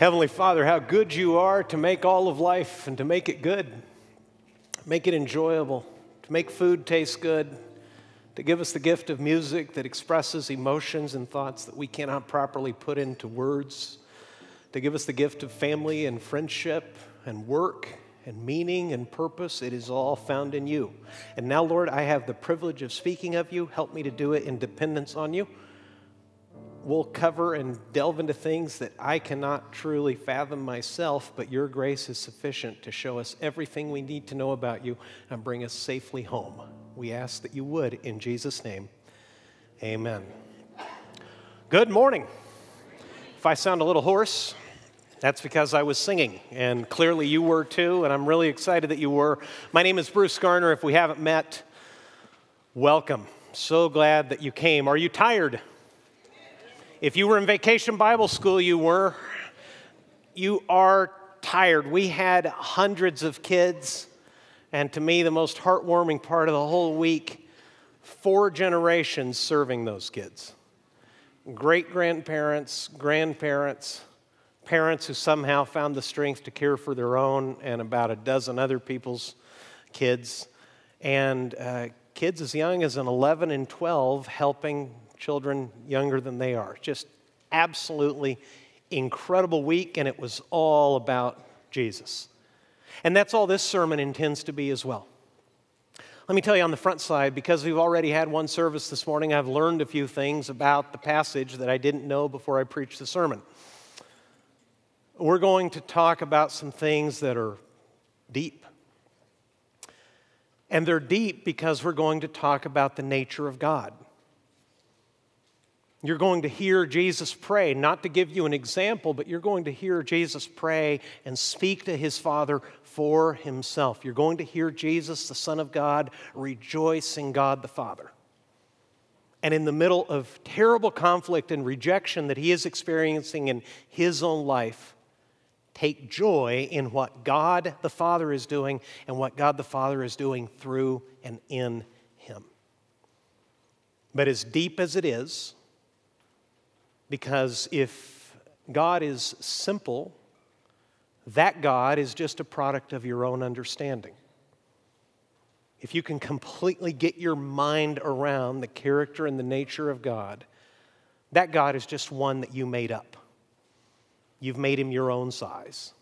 Heavenly Father, how good you are to make all of life and to make it good, make it enjoyable, to make food taste good, to give us the gift of music that expresses emotions and thoughts that we cannot properly put into words, to give us the gift of family and friendship and work and meaning and purpose. It is all found in you. And now, Lord, I have the privilege of speaking of you. Help me to do it in dependence on you we'll cover and delve into things that I cannot truly fathom myself, but your grace is sufficient to show us everything we need to know about you and bring us safely home. We ask that you would, in Jesus' name. Amen. Good morning. If I sound a little hoarse, that's because I was singing, and clearly you were too, and I'm really excited that you were. My name is Bruce Garner. If we haven't met, welcome. So glad that you came. Are you tired? If you were in vacation Bible school, you were. You are tired. We had hundreds of kids, and to me, the most heartwarming part of the whole week four generations serving those kids great grandparents, grandparents, parents who somehow found the strength to care for their own and about a dozen other people's kids, and uh, kids as young as an 11 and 12 helping children younger than they are. Just absolutely incredible week, and it was all about Jesus. And that's all this sermon intends to be as well. Let me tell you on the front side, because we've already had one service this morning, I've learned a few things about the passage that I didn't know before I preached the sermon. We're going to talk about some things that are deep. And they're deep because we're going to talk about the nature of God. You're going to hear Jesus pray, not to give you an example, but you're going to hear Jesus pray and speak to his Father for himself. You're going to hear Jesus, the Son of God, rejoice in God the Father. And in the middle of terrible conflict and rejection that he is experiencing in his own life, take joy in what God the Father is doing and what God the Father is doing through and in him. But as deep as it is, because if God is simple, that God is just a product of your own understanding. If you can completely get your mind around the character and the nature of God, that God is just one that you made up. You've made him your own size.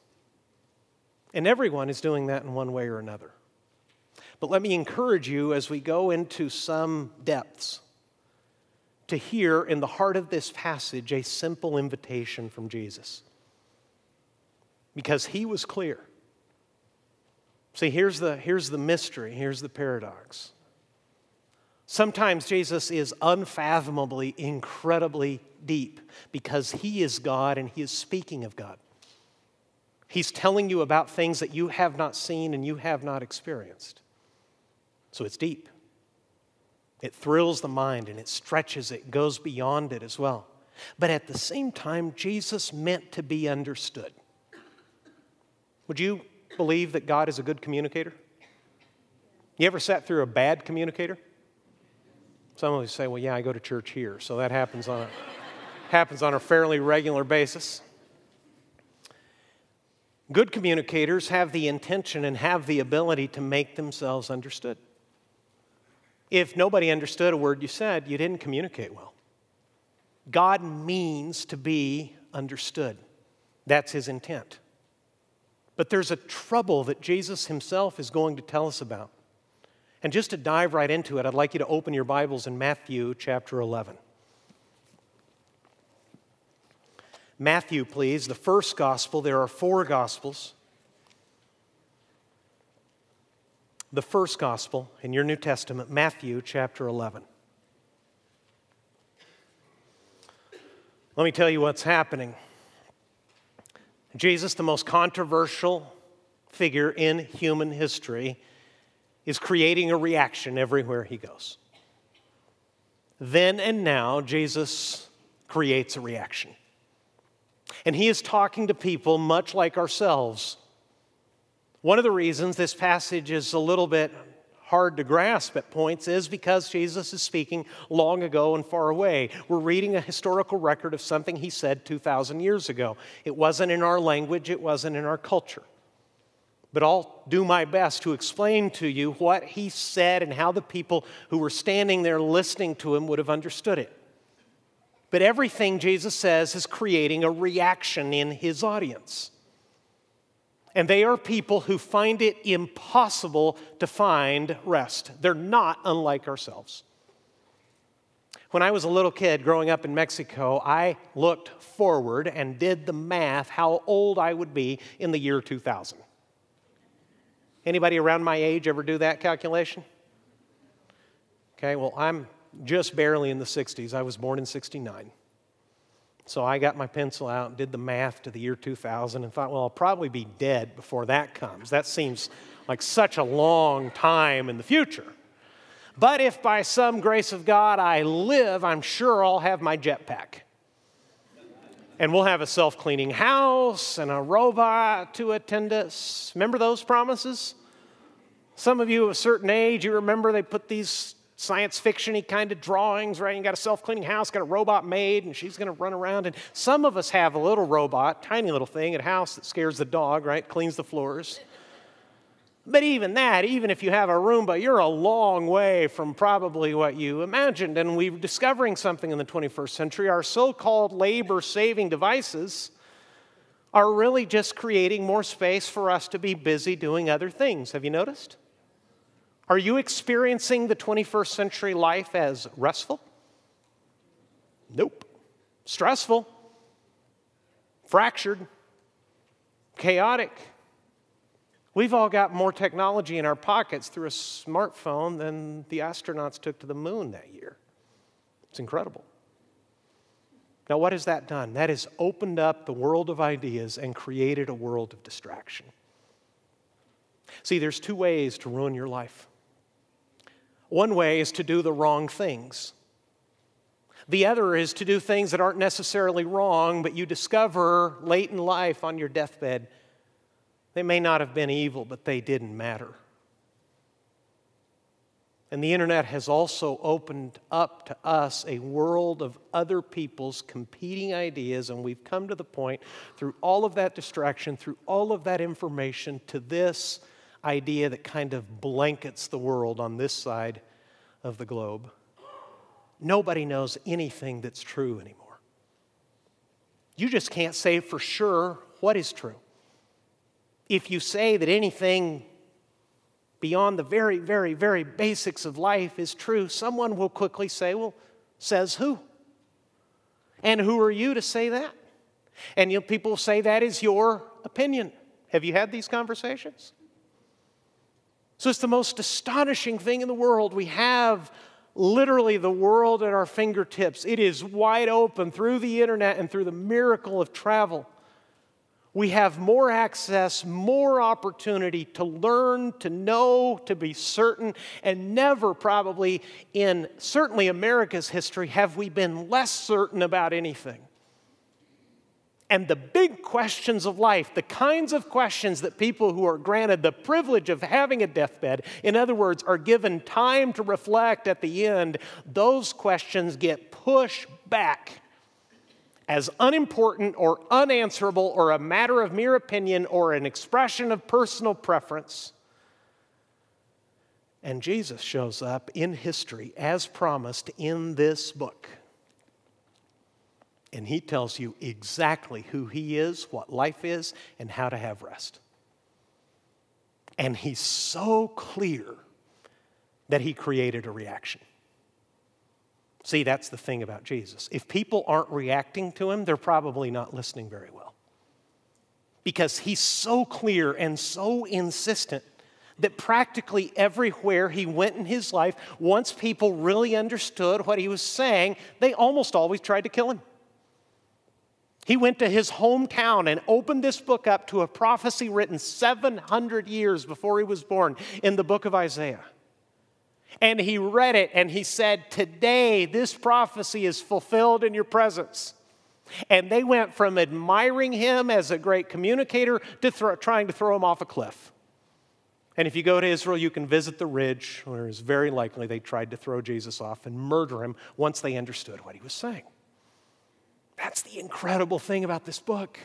And everyone is doing that in one way or another. But let me encourage you as we go into some depths to hear in the heart of this passage a simple invitation from Jesus. Because he was clear. See, here's the, here's the mystery, here's the paradox. Sometimes Jesus is unfathomably, incredibly deep because he is God and he is speaking of God. He's telling you about things that you have not seen and you have not experienced. So it's deep. It thrills the mind and it stretches it, goes beyond it as well. But at the same time, Jesus meant to be understood. Would you believe that God is a good communicator? You ever sat through a bad communicator? Some of you say, well, yeah, I go to church here, so that happens on a, happens on a fairly regular basis. Good communicators have the intention and have the ability to make themselves understood. If nobody understood a word you said, you didn't communicate well. God means to be understood. That's his intent. But there's a trouble that Jesus himself is going to tell us about. And just to dive right into it, I'd like you to open your Bibles in Matthew chapter 11. Matthew, please, the first gospel. There are four gospels. The first gospel in your New Testament, Matthew chapter 11. Let me tell you what's happening. Jesus, the most controversial figure in human history, is creating a reaction everywhere he goes. Then and now, Jesus creates a reaction. And he is talking to people much like ourselves one of the reasons this passage is a little bit hard to grasp at points is because Jesus is speaking long ago and far away. We're reading a historical record of something he said 2,000 years ago. It wasn't in our language, it wasn't in our culture. But I'll do my best to explain to you what he said and how the people who were standing there listening to him would have understood it. But everything Jesus says is creating a reaction in his audience. And they are people who find it impossible to find rest. They're not unlike ourselves. When I was a little kid growing up in Mexico, I looked forward and did the math how old I would be in the year 2000. Anybody around my age ever do that calculation? Okay, well, I'm just barely in the 60s. I was born in 69. So I got my pencil out and did the math to the year 2000 and thought, well, I'll probably be dead before that comes. That seems like such a long time in the future. But if by some grace of God I live, I'm sure I'll have my jetpack. And we'll have a self cleaning house and a robot to attend us. Remember those promises? Some of you of a certain age, you remember they put these science fictiony kind of drawings, right? You got a self-cleaning house, got a robot maid, and she's going to run around. And some of us have a little robot, tiny little thing at house that scares the dog, right? Cleans the floors. But even that, even if you have a Roomba, you're a long way from probably what you imagined. And we're discovering something in the 21st century. Our so called labor saving devices are really just creating more space for us to be busy doing other things. Have you noticed? Are you experiencing the 21st century life as restful? Nope. Stressful, fractured, chaotic. We've all got more technology in our pockets through a smartphone than the astronauts took to the moon that year. It's incredible. Now, what has that done? That has opened up the world of ideas and created a world of distraction. See, there's two ways to ruin your life. One way is to do the wrong things. The other is to do things that aren't necessarily wrong, but you discover late in life on your deathbed they may not have been evil, but they didn't matter. And the internet has also opened up to us a world of other people's competing ideas, and we've come to the point through all of that distraction, through all of that information, to this idea that kind of blankets the world on this side of the globe. Nobody knows anything that's true anymore. You just can't say for sure what is true. If you say that anything beyond the very, very, very basics of life is true, someone will quickly say, Well, says who? And who are you to say that? And you know, people say that is your opinion. Have you had these conversations? So it's the most astonishing thing in the world. We have literally the world at our fingertips. It is wide open through the internet and through the miracle of travel. We have more access, more opportunity to learn, to know, to be certain, and never, probably in certainly America's history, have we been less certain about anything. And the big questions of life, the kinds of questions that people who are granted the privilege of having a deathbed, in other words, are given time to reflect at the end, those questions get pushed back as unimportant or unanswerable or a matter of mere opinion or an expression of personal preference. And Jesus shows up in history as promised in this book. And he tells you exactly who he is, what life is, and how to have rest. And he's so clear that he created a reaction. See, that's the thing about Jesus. If people aren't reacting to him, they're probably not listening very well. Because he's so clear and so insistent that practically everywhere he went in his life, once people really understood what he was saying, they almost always tried to kill him. He went to his hometown and opened this book up to a prophecy written 700 years before he was born in the book of Isaiah. And he read it and he said, Today this prophecy is fulfilled in your presence. And they went from admiring him as a great communicator to throw, trying to throw him off a cliff. And if you go to Israel, you can visit the ridge, where it's very likely they tried to throw Jesus off and murder him once they understood what he was saying. That's the incredible thing about this book.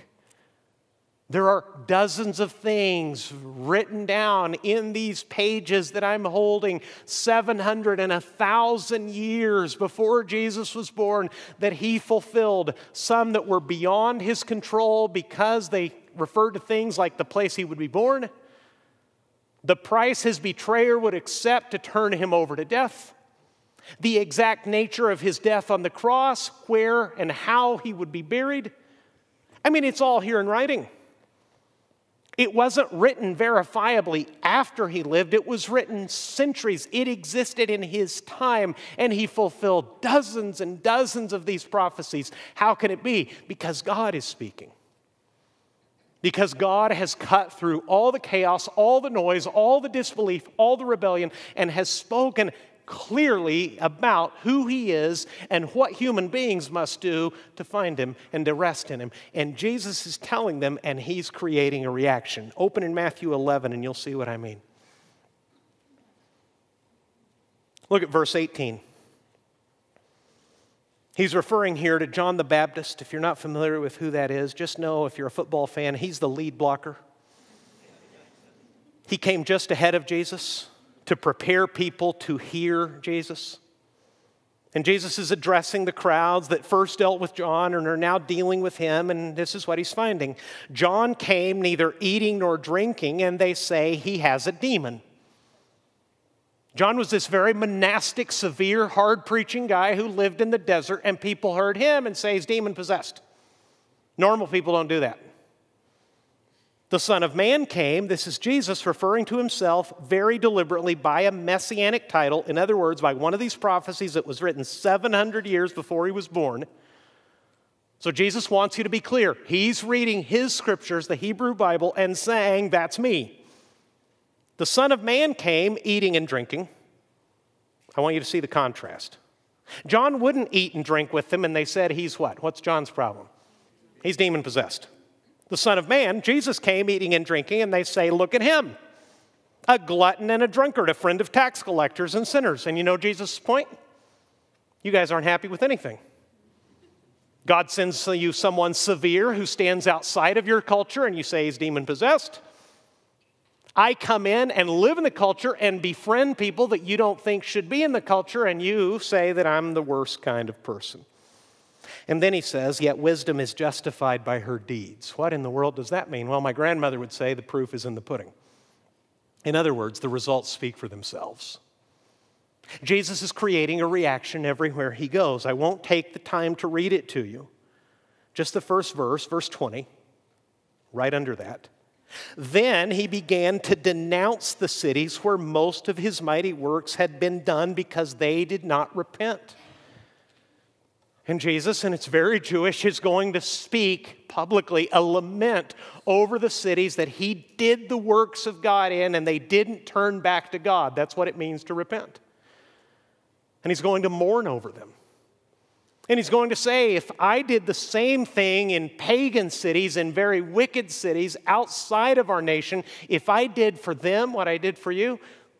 There are dozens of things written down in these pages that I'm holding 700 and 1,000 years before Jesus was born that he fulfilled. Some that were beyond his control because they referred to things like the place he would be born, the price his betrayer would accept to turn him over to death, the exact nature of his death on the cross, where and how he would be buried. I mean, it's all here in writing. It wasn't written verifiably after he lived, it was written centuries. It existed in his time, and he fulfilled dozens and dozens of these prophecies. How can it be? Because God is speaking. Because God has cut through all the chaos, all the noise, all the disbelief, all the rebellion, and has spoken clearly about who he is and what human beings must do to find him and to rest in him. And Jesus is telling them, and he's creating a reaction. Open in Matthew 11, and you'll see what I mean. Look at verse 18. He's referring here to John the Baptist. If you're not familiar with who that is, just know if you're a football fan, he's the lead blocker. He came just ahead of Jesus to prepare people to hear Jesus. And Jesus is addressing the crowds that first dealt with John and are now dealing with him, and this is what he's finding. John came neither eating nor drinking, and they say he has a demon. John was this very monastic, severe, hard preaching guy who lived in the desert, and people heard him and say he's demon possessed. Normal people don't do that. The Son of Man came, this is Jesus referring to himself very deliberately by a messianic title. In other words, by one of these prophecies that was written 700 years before he was born. So Jesus wants you to be clear. He's reading his scriptures, the Hebrew Bible, and saying, That's me. The Son of Man came eating and drinking. I want you to see the contrast. John wouldn't eat and drink with them, and they said, He's what? What's John's problem? He's demon possessed the Son of Man, Jesus came eating and drinking, and they say, Look at him, a glutton and a drunkard, a friend of tax collectors and sinners. And you know Jesus' point? You guys aren't happy with anything. God sends you someone severe who stands outside of your culture, and you say he's demon possessed. I come in and live in the culture and befriend people that you don't think should be in the culture, and you say that I'm the worst kind of person. And then he says, Yet wisdom is justified by her deeds. What in the world does that mean? Well, my grandmother would say the proof is in the pudding. In other words, the results speak for themselves. Jesus is creating a reaction everywhere he goes. I won't take the time to read it to you. Just the first verse, verse 20, right under that. Then he began to denounce the cities where most of his mighty works had been done because they did not repent. And Jesus, and it's very Jewish, is going to speak publicly a lament over the cities that he did the works of God in and they didn't turn back to God. That's what it means to repent. And he's going to mourn over them. And he's going to say, if I did the same thing in pagan cities, in very wicked cities outside of our nation, if I did for them what I did for you,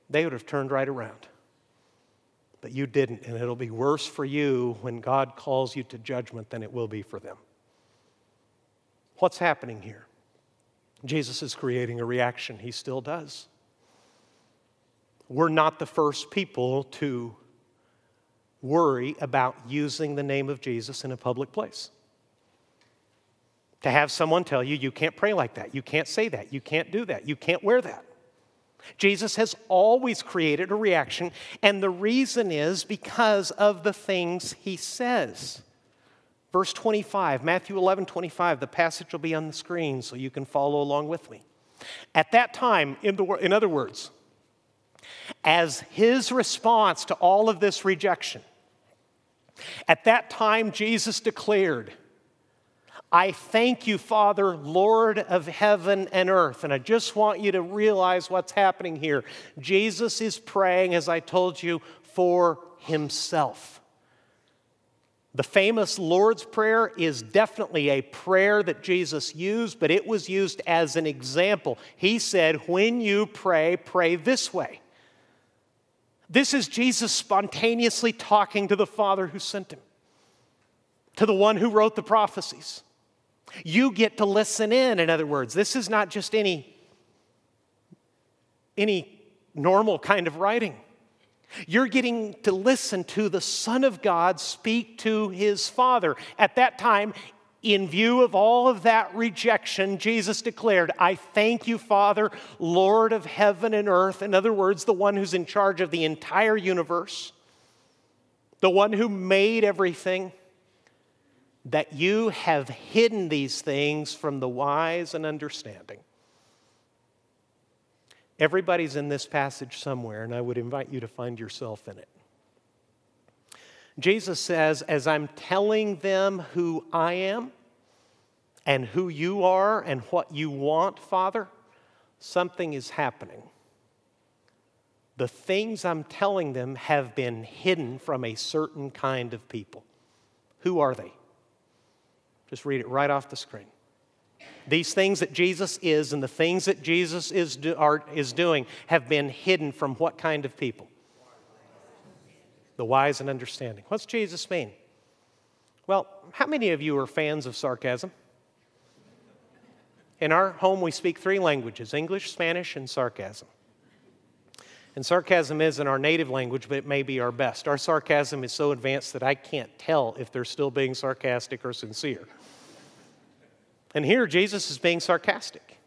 they would have turned right around but you didn't, and it'll be worse for you when God calls you to judgment than it will be for them. What's happening here? Jesus is creating a reaction. He still does. We're not the first people to worry about using the name of Jesus in a public place. To have someone tell you, you can't pray like that, you can't say that, you can't do that, you can't wear that. Jesus has always created a reaction, and the reason is because of the things he says. Verse 25, Matthew 11, 25, the passage will be on the screen so you can follow along with me. At that time, in, the, in other words, as his response to all of this rejection, at that time, Jesus declared, I thank you, Father, Lord of heaven and earth. And I just want you to realize what's happening here. Jesus is praying, as I told you, for himself. The famous Lord's Prayer is definitely a prayer that Jesus used, but it was used as an example. He said, When you pray, pray this way. This is Jesus spontaneously talking to the Father who sent him, to the one who wrote the prophecies. You get to listen in, in other words. This is not just any, any normal kind of writing. You're getting to listen to the Son of God speak to his Father. At that time, in view of all of that rejection, Jesus declared, I thank you, Father, Lord of heaven and earth. In other words, the one who's in charge of the entire universe, the one who made everything, that you have hidden these things from the wise and understanding. Everybody's in this passage somewhere, and I would invite you to find yourself in it. Jesus says, As I'm telling them who I am and who you are and what you want, Father, something is happening. The things I'm telling them have been hidden from a certain kind of people. Who are they? Just read it right off the screen. These things that Jesus is and the things that Jesus is, do, are, is doing have been hidden from what kind of people? The wise and understanding. What's Jesus mean? Well, how many of you are fans of sarcasm? In our home, we speak three languages English, Spanish, and sarcasm. And sarcasm isn't our native language, but it may be our best. Our sarcasm is so advanced that I can't tell if they're still being sarcastic or sincere. And here Jesus is being sarcastic.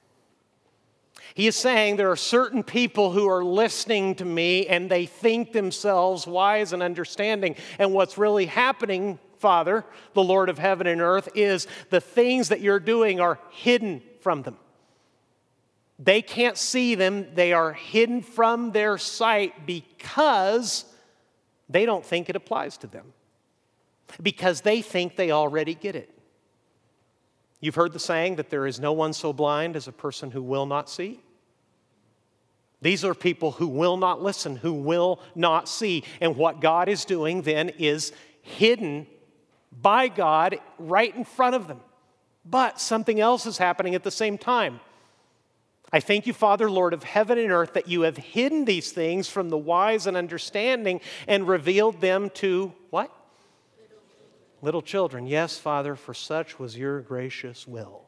He is saying there are certain people who are listening to me and they think themselves wise and understanding. And what's really happening, Father, the Lord of heaven and earth, is the things that you're doing are hidden from them. They can't see them, they are hidden from their sight because they don't think it applies to them, because they think they already get it. You've heard the saying that there is no one so blind as a person who will not see. These are people who will not listen, who will not see. And what God is doing then is hidden by God right in front of them. But something else is happening at the same time. I thank you, Father, Lord of heaven and earth, that you have hidden these things from the wise and understanding and revealed them to what? Little children, yes, Father, for such was your gracious will.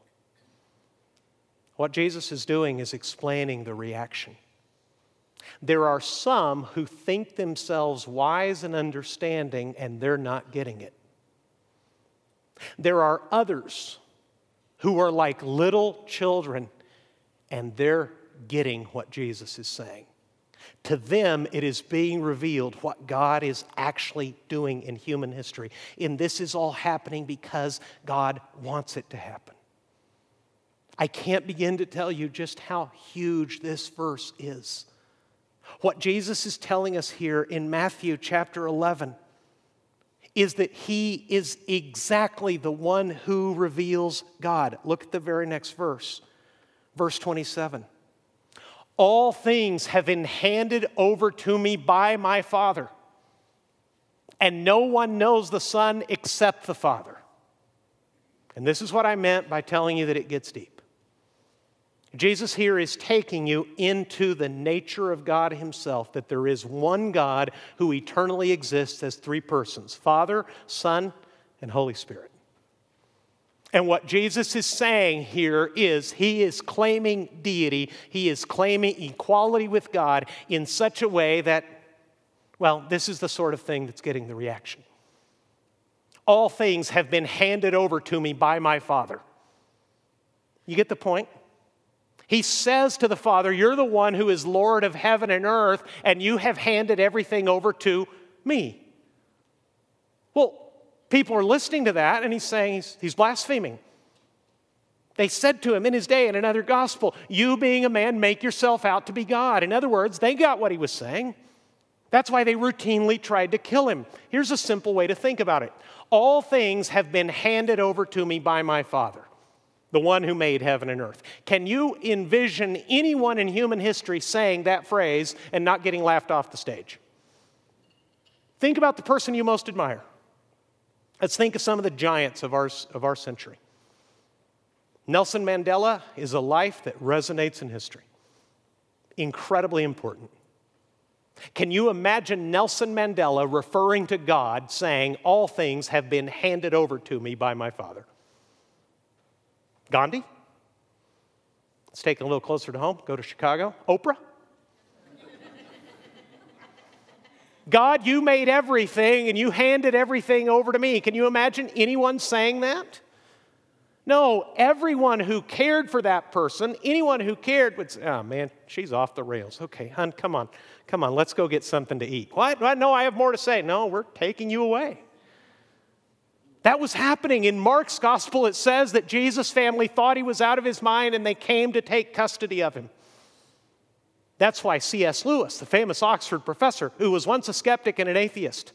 What Jesus is doing is explaining the reaction. There are some who think themselves wise and understanding, and they're not getting it. There are others who are like little children, and they're getting what Jesus is saying. To them, it is being revealed what God is actually doing in human history. And this is all happening because God wants it to happen. I can't begin to tell you just how huge this verse is. What Jesus is telling us here in Matthew chapter 11 is that he is exactly the one who reveals God. Look at the very next verse, verse 27. All things have been handed over to me by my Father, and no one knows the Son except the Father. And this is what I meant by telling you that it gets deep. Jesus here is taking you into the nature of God Himself, that there is one God who eternally exists as three persons Father, Son, and Holy Spirit. And what Jesus is saying here is he is claiming deity, he is claiming equality with God in such a way that, well, this is the sort of thing that's getting the reaction. All things have been handed over to me by my Father. You get the point? He says to the Father, You're the one who is Lord of heaven and earth, and you have handed everything over to me. Well, people are listening to that, and he's saying he's, he's blaspheming. They said to him in his day in another gospel, You being a man, make yourself out to be God. In other words, they got what he was saying. That's why they routinely tried to kill him. Here's a simple way to think about it All things have been handed over to me by my Father, the one who made heaven and earth. Can you envision anyone in human history saying that phrase and not getting laughed off the stage? Think about the person you most admire. Let's think of some of the giants of our, of our century. Nelson Mandela is a life that resonates in history. Incredibly important. Can you imagine Nelson Mandela referring to God saying, All things have been handed over to me by my Father? Gandhi? Let's take a little closer to home. Go to Chicago. Oprah? God, you made everything and you handed everything over to me. Can you imagine anyone saying that? No, everyone who cared for that person, anyone who cared would say, oh man, she's off the rails. Okay, hun, come on, come on, let's go get something to eat. What? what? No, I have more to say. No, we're taking you away. That was happening. In Mark's gospel, it says that Jesus' family thought he was out of his mind and they came to take custody of him. That's why C.S. Lewis, the famous Oxford professor, who was once a skeptic and an atheist,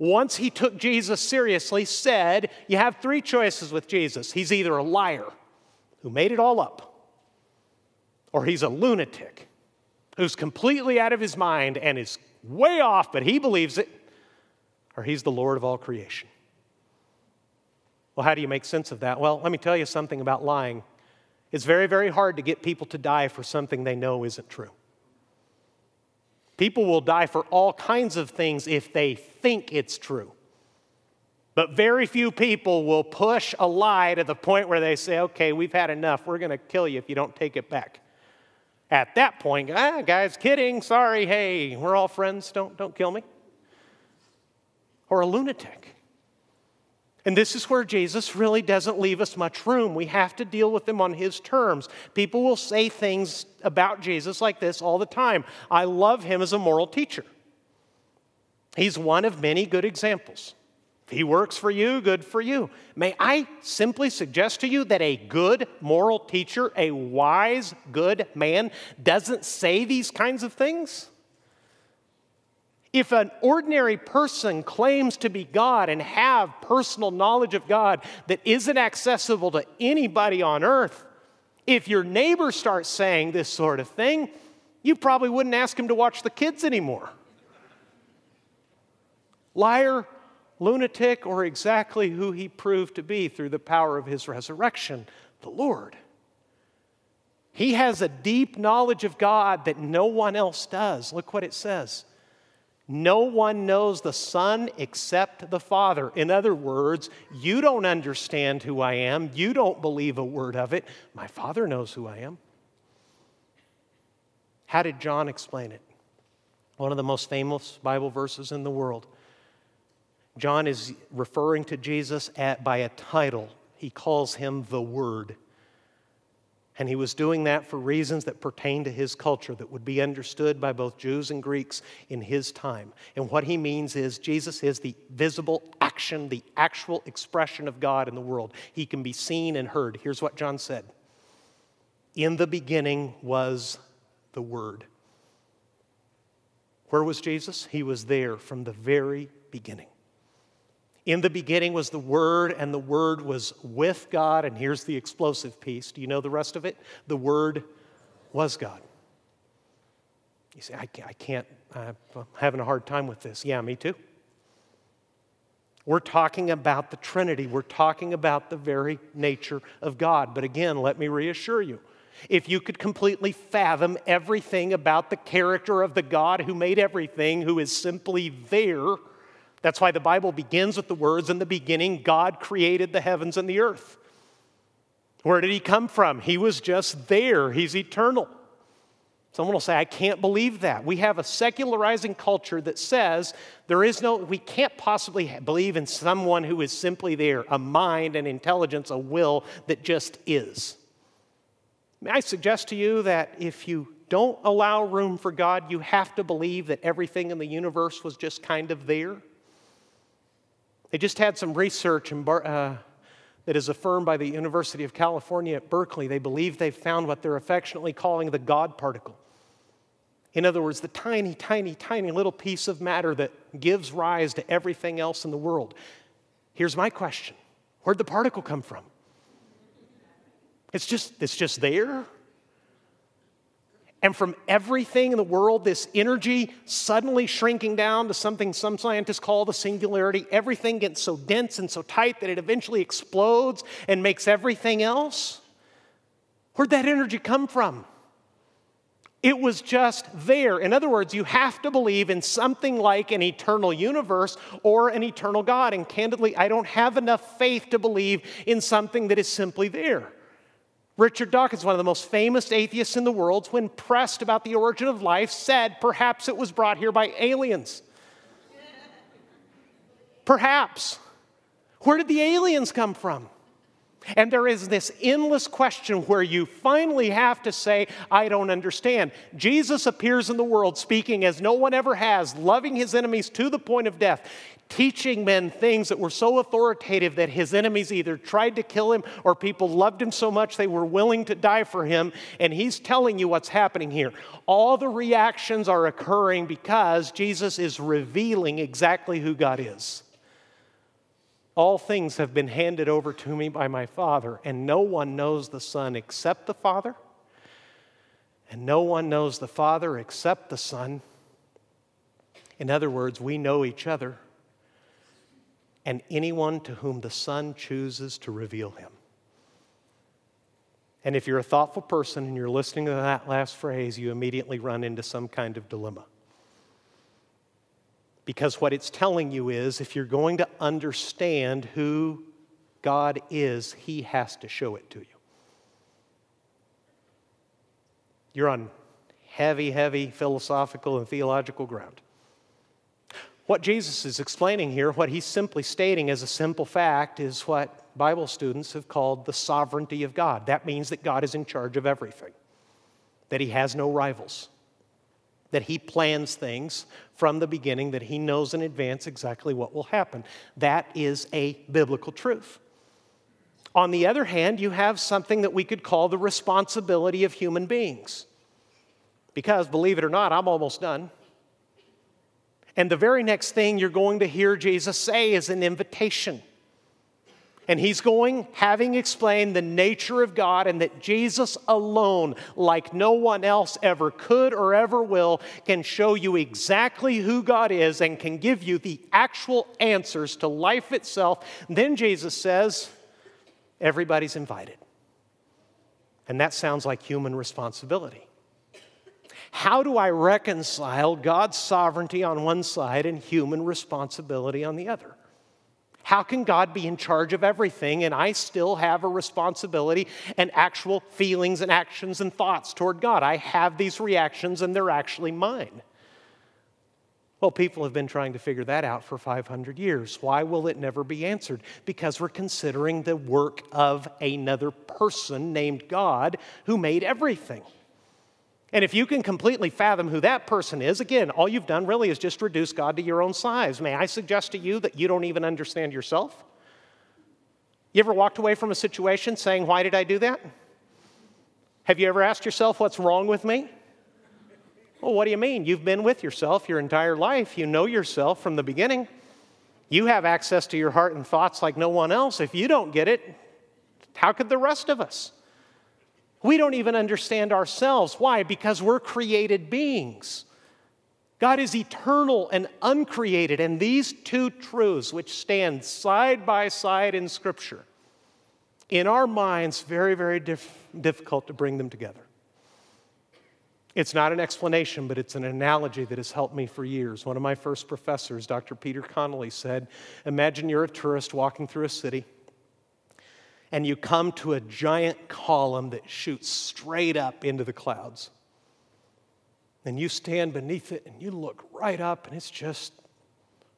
once he took Jesus seriously, said, You have three choices with Jesus. He's either a liar who made it all up, or he's a lunatic who's completely out of his mind and is way off, but he believes it, or he's the Lord of all creation. Well, how do you make sense of that? Well, let me tell you something about lying. It's very, very hard to get people to die for something they know isn't true. People will die for all kinds of things if they think it's true. But very few people will push a lie to the point where they say, okay, we've had enough. We're going to kill you if you don't take it back. At that point, ah, guys, kidding, sorry, hey, we're all friends, don't, don't kill me. Or a lunatic. And this is where Jesus really doesn't leave us much room. We have to deal with him on his terms. People will say things about Jesus like this all the time I love him as a moral teacher. He's one of many good examples. If he works for you, good for you. May I simply suggest to you that a good moral teacher, a wise, good man, doesn't say these kinds of things? If an ordinary person claims to be God and have personal knowledge of God that isn't accessible to anybody on earth, if your neighbor starts saying this sort of thing, you probably wouldn't ask him to watch the kids anymore. Liar, lunatic, or exactly who he proved to be through the power of his resurrection, the Lord. He has a deep knowledge of God that no one else does. Look what it says. No one knows the Son except the Father. In other words, you don't understand who I am. You don't believe a word of it. My Father knows who I am. How did John explain it? One of the most famous Bible verses in the world. John is referring to Jesus at, by a title. He calls him the Word. And he was doing that for reasons that pertain to his culture that would be understood by both Jews and Greeks in his time. And what he means is Jesus is the visible action, the actual expression of God in the world. He can be seen and heard. Here's what John said In the beginning was the Word. Where was Jesus? He was there from the very beginning. In the beginning was the Word, and the Word was with God. And here's the explosive piece. Do you know the rest of it? The Word was God. You say, I can't, I can't I'm having a hard time with this. Yeah, me too. We're talking about the Trinity. We're talking about the very nature of God. But again, let me reassure you if you could completely fathom everything about the character of the God who made everything, who is simply there, that's why the Bible begins with the words in the beginning God created the heavens and the earth. Where did he come from? He was just there, he's eternal. Someone will say, I can't believe that. We have a secularizing culture that says there is no, we can't possibly believe in someone who is simply there, a mind, an intelligence, a will that just is. May I suggest to you that if you don't allow room for God, you have to believe that everything in the universe was just kind of there? They just had some research in, uh, that is affirmed by the University of California at Berkeley. They believe they've found what they're affectionately calling the God particle. In other words, the tiny, tiny, tiny little piece of matter that gives rise to everything else in the world. Here's my question Where'd the particle come from? It's just, it's just there. And from everything in the world, this energy suddenly shrinking down to something some scientists call the singularity, everything gets so dense and so tight that it eventually explodes and makes everything else. Where'd that energy come from? It was just there. In other words, you have to believe in something like an eternal universe or an eternal God. And candidly, I don't have enough faith to believe in something that is simply there. Richard Dawkins, one of the most famous atheists in the world, when pressed about the origin of life, said perhaps it was brought here by aliens. perhaps. Where did the aliens come from? And there is this endless question where you finally have to say, I don't understand. Jesus appears in the world speaking as no one ever has, loving his enemies to the point of death, teaching men things that were so authoritative that his enemies either tried to kill him or people loved him so much they were willing to die for him. And he's telling you what's happening here. All the reactions are occurring because Jesus is revealing exactly who God is. All things have been handed over to me by my Father, and no one knows the Son except the Father, and no one knows the Father except the Son. In other words, we know each other, and anyone to whom the Son chooses to reveal him. And if you're a thoughtful person and you're listening to that last phrase, you immediately run into some kind of dilemma. Because what it's telling you is if you're going to understand who God is, He has to show it to you. You're on heavy, heavy philosophical and theological ground. What Jesus is explaining here, what he's simply stating as a simple fact, is what Bible students have called the sovereignty of God. That means that God is in charge of everything, that he has no rivals that he plans things from the beginning, that he knows in advance exactly what will happen. That is a biblical truth. On the other hand, you have something that we could call the responsibility of human beings. Because, believe it or not, I'm almost done. And the very next thing you're going to hear Jesus say is an invitation. And he's going, having explained the nature of God and that Jesus alone, like no one else ever could or ever will, can show you exactly who God is and can give you the actual answers to life itself. Then Jesus says, everybody's invited. And that sounds like human responsibility. How do I reconcile God's sovereignty on one side and human responsibility on the other? How can God be in charge of everything and I still have a responsibility and actual feelings and actions and thoughts toward God? I have these reactions and they're actually mine. Well, people have been trying to figure that out for 500 years. Why will it never be answered? Because we're considering the work of another person named God who made everything. And if you can completely fathom who that person is, again, all you've done really is just reduce God to your own size. May I suggest to you that you don't even understand yourself? You ever walked away from a situation saying, Why did I do that? Have you ever asked yourself, What's wrong with me? Well, what do you mean? You've been with yourself your entire life. You know yourself from the beginning. You have access to your heart and thoughts like no one else. If you don't get it, how could the rest of us? We don't even understand ourselves. Why? Because we're created beings. God is eternal and uncreated, and these two truths, which stand side by side in Scripture, in our minds, very, very dif- difficult to bring them together. It's not an explanation, but it's an analogy that has helped me for years. One of my first professors, Dr. Peter Connolly, said Imagine you're a tourist walking through a city and you come to a giant column that shoots straight up into the clouds. And you stand beneath it and you look right up, and it's just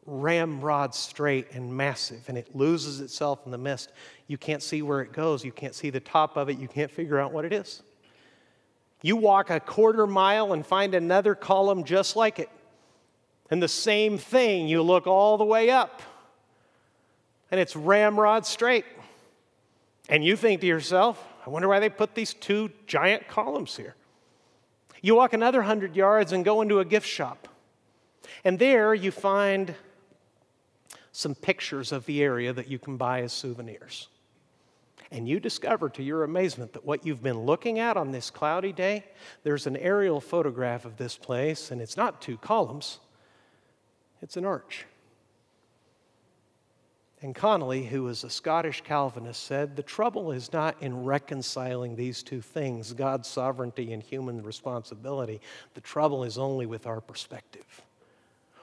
ramrod straight and massive, and it loses itself in the mist. You can't see where it goes, you can't see the top of it, you can't figure out what it is. You walk a quarter mile and find another column just like it. And the same thing, you look all the way up, and it's ramrod straight. And you think to yourself, I wonder why they put these two giant columns here. You walk another hundred yards and go into a gift shop. And there you find some pictures of the area that you can buy as souvenirs. And you discover to your amazement that what you've been looking at on this cloudy day, there's an aerial photograph of this place, and it's not two columns, it's an arch. And Connolly, who was a Scottish Calvinist, said the trouble is not in reconciling these two things, God's sovereignty and human responsibility. The trouble is only with our perspective.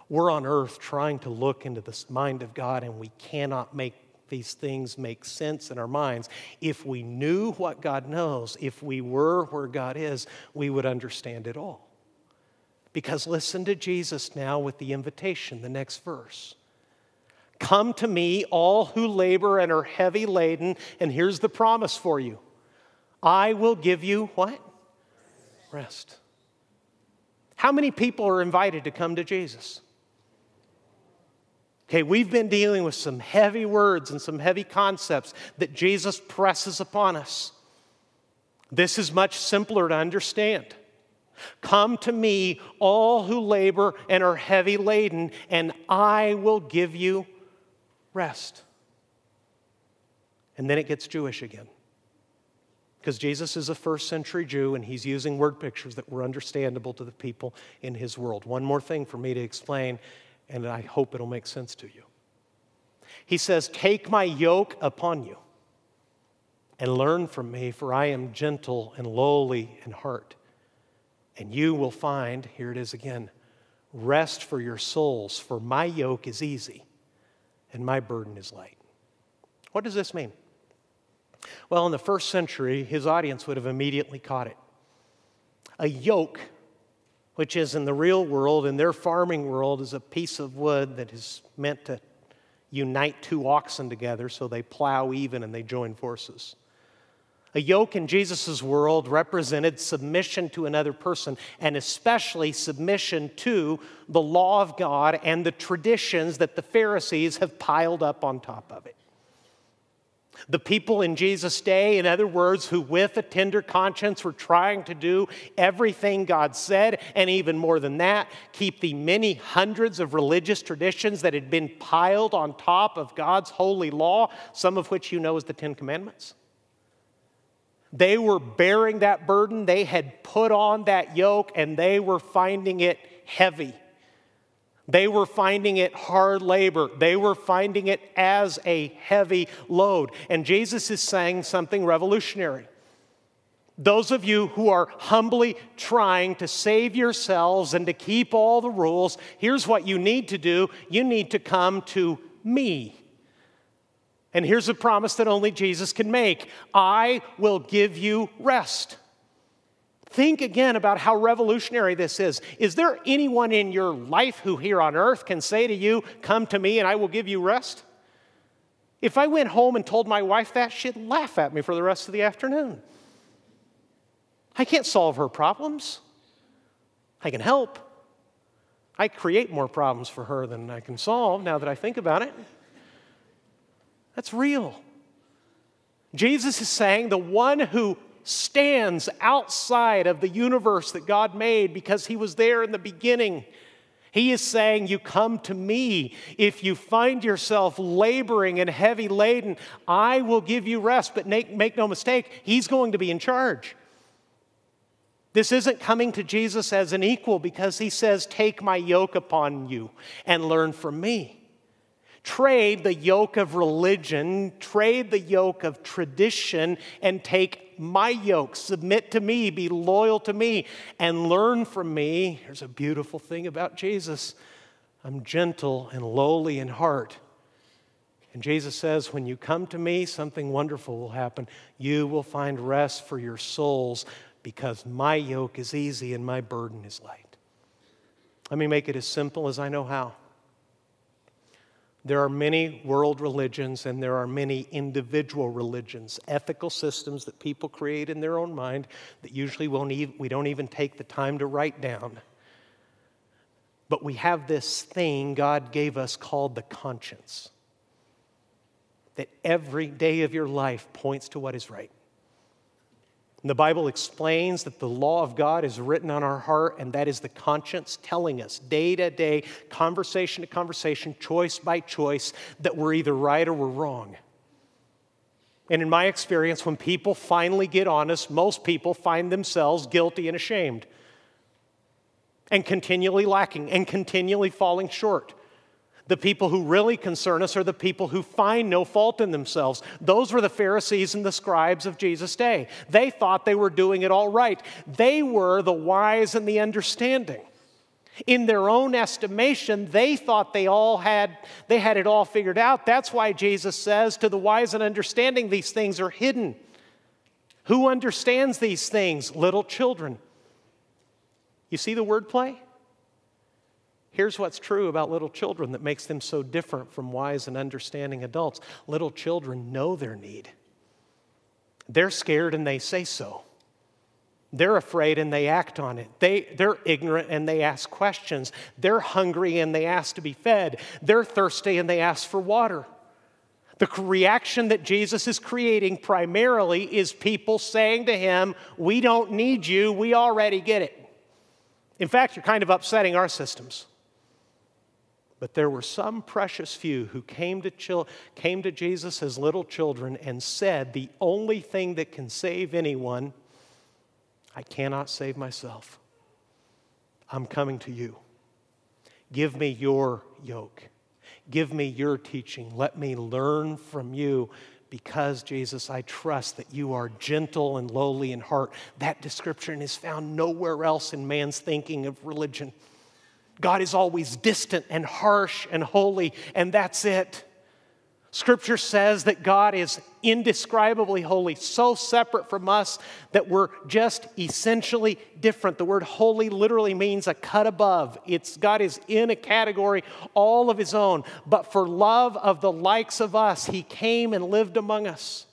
We're on earth trying to look into the mind of God, and we cannot make these things make sense in our minds. If we knew what God knows, if we were where God is, we would understand it all. Because listen to Jesus now with the invitation, the next verse. Come to me, all who labor and are heavy laden, and here's the promise for you I will give you what? Rest. How many people are invited to come to Jesus? Okay, we've been dealing with some heavy words and some heavy concepts that Jesus presses upon us. This is much simpler to understand. Come to me, all who labor and are heavy laden, and I will give you rest. And then it gets Jewish again. Because Jesus is a first century Jew and he's using word pictures that were understandable to the people in his world. One more thing for me to explain, and I hope it'll make sense to you. He says, Take my yoke upon you and learn from me, for I am gentle and lowly in heart. And you will find, here it is again, rest for your souls, for my yoke is easy and my burden is light. What does this mean? Well, in the first century, his audience would have immediately caught it. A yoke, which is in the real world, in their farming world, is a piece of wood that is meant to unite two oxen together so they plow even and they join forces. A yoke in Jesus' world represented submission to another person, and especially submission to the law of God and the traditions that the Pharisees have piled up on top of it. The people in Jesus' day, in other words, who with a tender conscience were trying to do everything God said, and even more than that, keep the many hundreds of religious traditions that had been piled on top of God's holy law, some of which you know as the Ten Commandments. They were bearing that burden, they had put on that yoke, and they were finding it heavy. They were finding it hard labor. They were finding it as a heavy load. And Jesus is saying something revolutionary. Those of you who are humbly trying to save yourselves and to keep all the rules, here's what you need to do you need to come to me. And here's a promise that only Jesus can make I will give you rest. Think again about how revolutionary this is. Is there anyone in your life who here on earth can say to you, Come to me and I will give you rest? If I went home and told my wife that, she'd laugh at me for the rest of the afternoon. I can't solve her problems. I can help. I create more problems for her than I can solve now that I think about it. That's real. Jesus is saying the one who stands outside of the universe that God made because he was there in the beginning. He is saying, You come to me. If you find yourself laboring and heavy laden, I will give you rest. But make, make no mistake, He's going to be in charge. This isn't coming to Jesus as an equal because He says, Take my yoke upon you and learn from me. Trade the yoke of religion, trade the yoke of tradition, and take my yoke. Submit to me, be loyal to me, and learn from me. Here's a beautiful thing about Jesus I'm gentle and lowly in heart. And Jesus says, When you come to me, something wonderful will happen. You will find rest for your souls because my yoke is easy and my burden is light. Let me make it as simple as I know how. There are many world religions and there are many individual religions, ethical systems that people create in their own mind that usually won't we don't even take the time to write down. But we have this thing God gave us called the conscience that every day of your life points to what is right. The Bible explains that the law of God is written on our heart, and that is the conscience telling us day to day, conversation to conversation, choice by choice, that we're either right or we're wrong. And in my experience, when people finally get honest, most people find themselves guilty and ashamed and continually lacking and continually falling short. The people who really concern us are the people who find no fault in themselves. Those were the Pharisees and the scribes of Jesus' day. They thought they were doing it all right. They were the wise and the understanding. In their own estimation, they thought they all had they had it all figured out. That's why Jesus says to the wise and understanding these things are hidden. Who understands these things? Little children. You see the wordplay? Here's what's true about little children that makes them so different from wise and understanding adults little children know their need. They're scared and they say so. They're afraid and they act on it. They, they're ignorant and they ask questions. They're hungry and they ask to be fed. They're thirsty and they ask for water. The reaction that Jesus is creating primarily is people saying to him, We don't need you, we already get it. In fact, you're kind of upsetting our systems. But there were some precious few who came to, chil- came to Jesus as little children and said, The only thing that can save anyone, I cannot save myself. I'm coming to you. Give me your yoke. Give me your teaching. Let me learn from you because, Jesus, I trust that you are gentle and lowly in heart. That description is found nowhere else in man's thinking of religion. God is always distant and harsh and holy, and that's it. Scripture says that God is indescribably holy, so separate from us that we're just essentially different. The word holy literally means a cut above. It's God is in a category all of his own, but for love of the likes of us, he came and lived among us.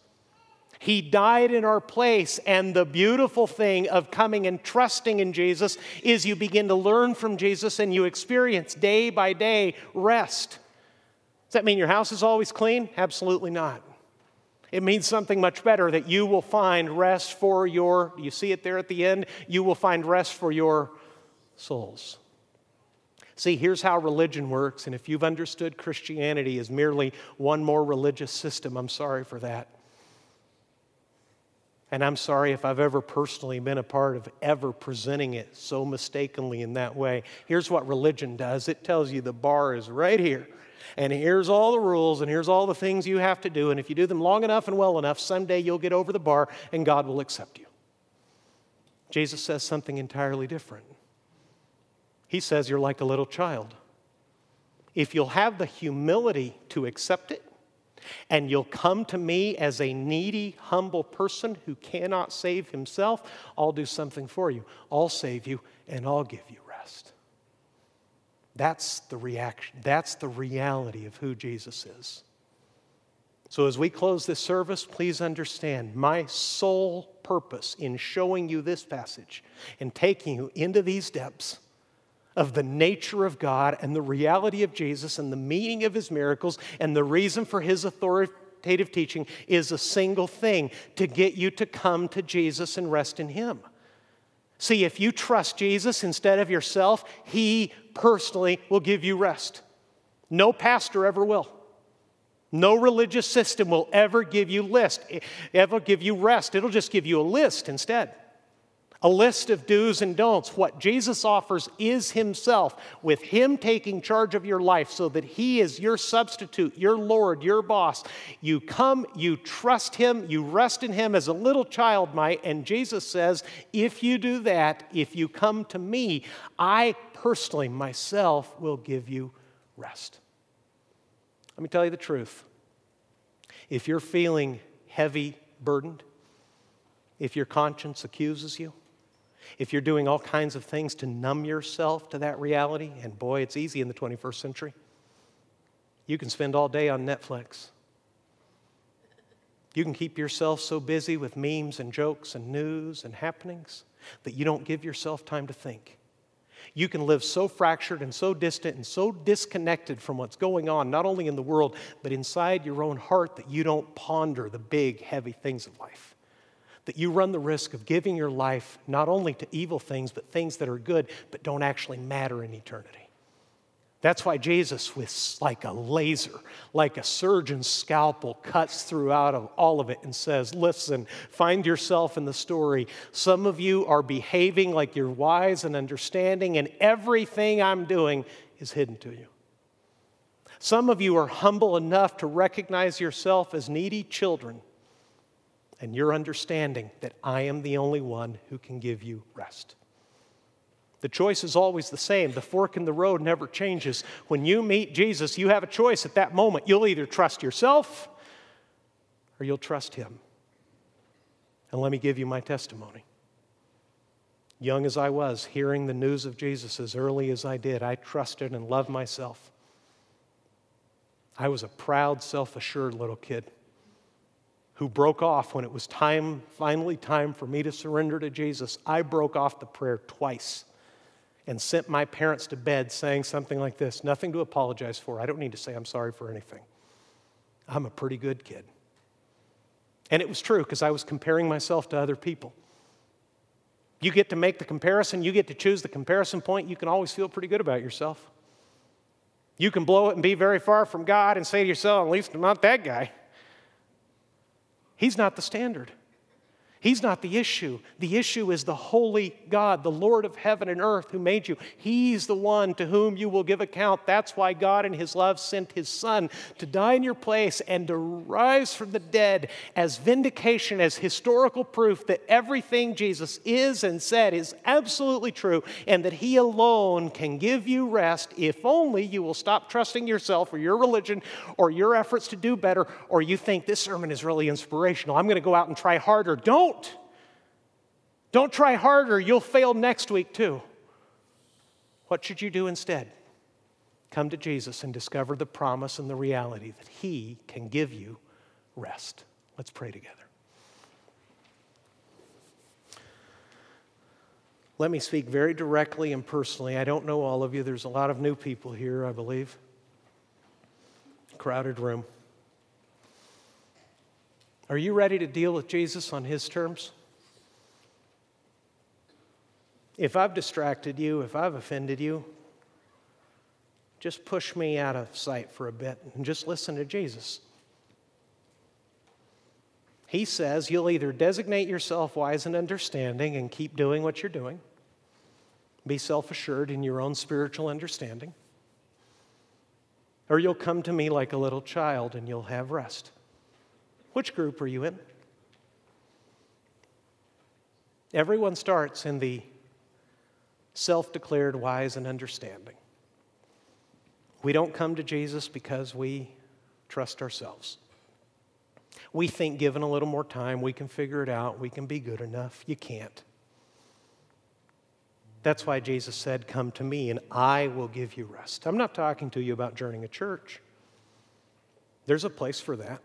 He died in our place. And the beautiful thing of coming and trusting in Jesus is you begin to learn from Jesus and you experience day by day rest. Does that mean your house is always clean? Absolutely not. It means something much better that you will find rest for your, you see it there at the end? You will find rest for your souls. See, here's how religion works, and if you've understood Christianity as merely one more religious system, I'm sorry for that. And I'm sorry if I've ever personally been a part of ever presenting it so mistakenly in that way. Here's what religion does it tells you the bar is right here. And here's all the rules, and here's all the things you have to do. And if you do them long enough and well enough, someday you'll get over the bar and God will accept you. Jesus says something entirely different. He says you're like a little child. If you'll have the humility to accept it, and you'll come to me as a needy, humble person who cannot save himself, I'll do something for you. I'll save you and I'll give you rest. That's the reaction. That's the reality of who Jesus is. So, as we close this service, please understand my sole purpose in showing you this passage and taking you into these depths of the nature of God and the reality of Jesus and the meaning of his miracles and the reason for his authoritative teaching is a single thing to get you to come to Jesus and rest in him. See, if you trust Jesus instead of yourself, he personally will give you rest. No pastor ever will. No religious system will ever give you list, ever give you rest. It'll just give you a list instead a list of do's and don'ts. What Jesus offers is Himself, with Him taking charge of your life so that He is your substitute, your Lord, your boss. You come, you trust Him, you rest in Him as a little child might. And Jesus says, if you do that, if you come to me, I personally, myself, will give you rest. Let me tell you the truth. If you're feeling heavy burdened, if your conscience accuses you, if you're doing all kinds of things to numb yourself to that reality, and boy, it's easy in the 21st century, you can spend all day on Netflix. You can keep yourself so busy with memes and jokes and news and happenings that you don't give yourself time to think. You can live so fractured and so distant and so disconnected from what's going on, not only in the world, but inside your own heart, that you don't ponder the big, heavy things of life that you run the risk of giving your life not only to evil things, but things that are good, but don't actually matter in eternity. That's why Jesus, with like a laser, like a surgeon's scalpel, cuts throughout of all of it and says, Listen, find yourself in the story. Some of you are behaving like you're wise and understanding, and everything I'm doing is hidden to you. Some of you are humble enough to recognize yourself as needy children, and you're understanding that I am the only one who can give you rest. The choice is always the same. The fork in the road never changes. When you meet Jesus, you have a choice at that moment. You'll either trust yourself or you'll trust Him. And let me give you my testimony. Young as I was, hearing the news of Jesus as early as I did, I trusted and loved myself. I was a proud, self assured little kid who broke off when it was time, finally time for me to surrender to Jesus. I broke off the prayer twice and sent my parents to bed saying something like this Nothing to apologize for. I don't need to say I'm sorry for anything. I'm a pretty good kid. And it was true because I was comparing myself to other people. You get to make the comparison, you get to choose the comparison point, you can always feel pretty good about yourself. You can blow it and be very far from God and say to yourself, at least I'm not that guy. He's not the standard. He's not the issue. The issue is the holy God, the Lord of heaven and earth who made you. He's the one to whom you will give account. That's why God, in His love, sent His Son to die in your place and to rise from the dead as vindication, as historical proof that everything Jesus is and said is absolutely true and that He alone can give you rest if only you will stop trusting yourself or your religion or your efforts to do better or you think this sermon is really inspirational. I'm going to go out and try harder. Don't don't. Don't try harder, you'll fail next week too. What should you do instead? Come to Jesus and discover the promise and the reality that He can give you rest. Let's pray together. Let me speak very directly and personally. I don't know all of you. There's a lot of new people here, I believe. Crowded room. Are you ready to deal with Jesus on his terms? If I've distracted you, if I've offended you, just push me out of sight for a bit and just listen to Jesus. He says you'll either designate yourself wise and understanding and keep doing what you're doing, be self assured in your own spiritual understanding, or you'll come to me like a little child and you'll have rest. Which group are you in? Everyone starts in the self declared wise and understanding. We don't come to Jesus because we trust ourselves. We think given a little more time, we can figure it out, we can be good enough. You can't. That's why Jesus said, Come to me and I will give you rest. I'm not talking to you about joining a church, there's a place for that.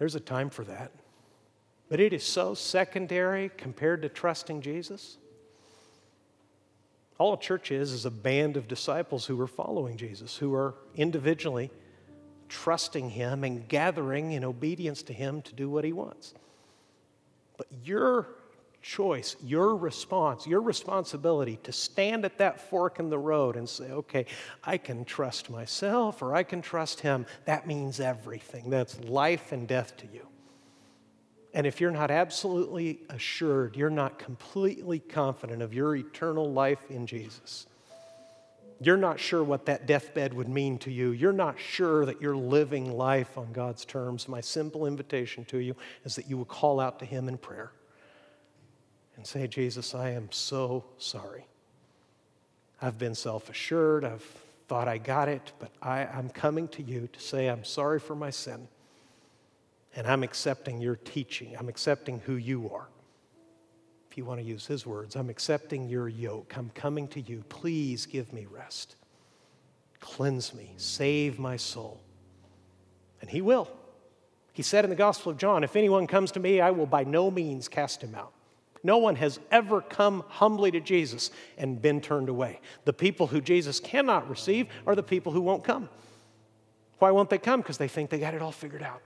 There's a time for that. But it is so secondary compared to trusting Jesus. All a church is is a band of disciples who are following Jesus, who are individually trusting Him and gathering in obedience to Him to do what He wants. But your choice, your response, your responsibility to stand at that fork in the road and say, okay, I can trust myself or I can trust him, that means everything. That's life and death to you. And if you're not absolutely assured, you're not completely confident of your eternal life in Jesus, you're not sure what that deathbed would mean to you. You're not sure that you're living life on God's terms. My simple invitation to you is that you will call out to Him in prayer and say, Jesus, I am so sorry. I've been self assured. I've thought I got it, but I, I'm coming to you to say I'm sorry for my sin. And I'm accepting your teaching. I'm accepting who you are. If you want to use his words, I'm accepting your yoke. I'm coming to you. Please give me rest. Cleanse me. Save my soul. And he will. He said in the Gospel of John, If anyone comes to me, I will by no means cast him out. No one has ever come humbly to Jesus and been turned away. The people who Jesus cannot receive are the people who won't come. Why won't they come? Because they think they got it all figured out.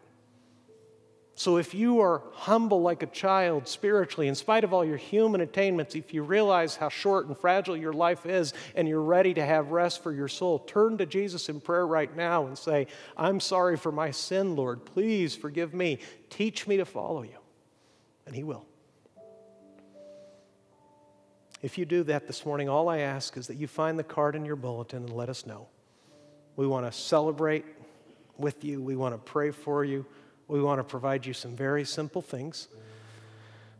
So if you are humble like a child spiritually, in spite of all your human attainments, if you realize how short and fragile your life is and you're ready to have rest for your soul, turn to Jesus in prayer right now and say, I'm sorry for my sin, Lord. Please forgive me. Teach me to follow you. And He will. If you do that this morning, all I ask is that you find the card in your bulletin and let us know. We want to celebrate with you, we want to pray for you. We want to provide you some very simple things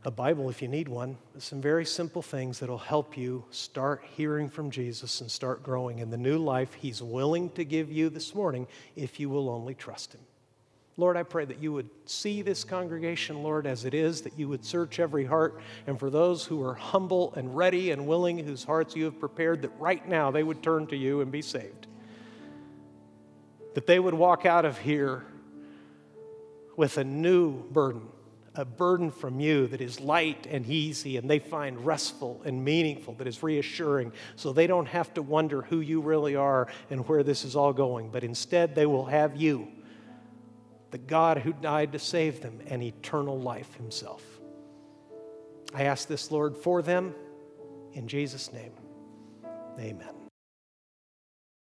a Bible if you need one, some very simple things that'll help you start hearing from Jesus and start growing in the new life He's willing to give you this morning if you will only trust Him. Lord, I pray that you would see this congregation, Lord, as it is, that you would search every heart, and for those who are humble and ready and willing, whose hearts you have prepared, that right now they would turn to you and be saved. That they would walk out of here with a new burden, a burden from you that is light and easy, and they find restful and meaningful, that is reassuring, so they don't have to wonder who you really are and where this is all going, but instead they will have you, the God who died to save them, and eternal life Himself. I ask this, Lord, for them in Jesus' name. Amen.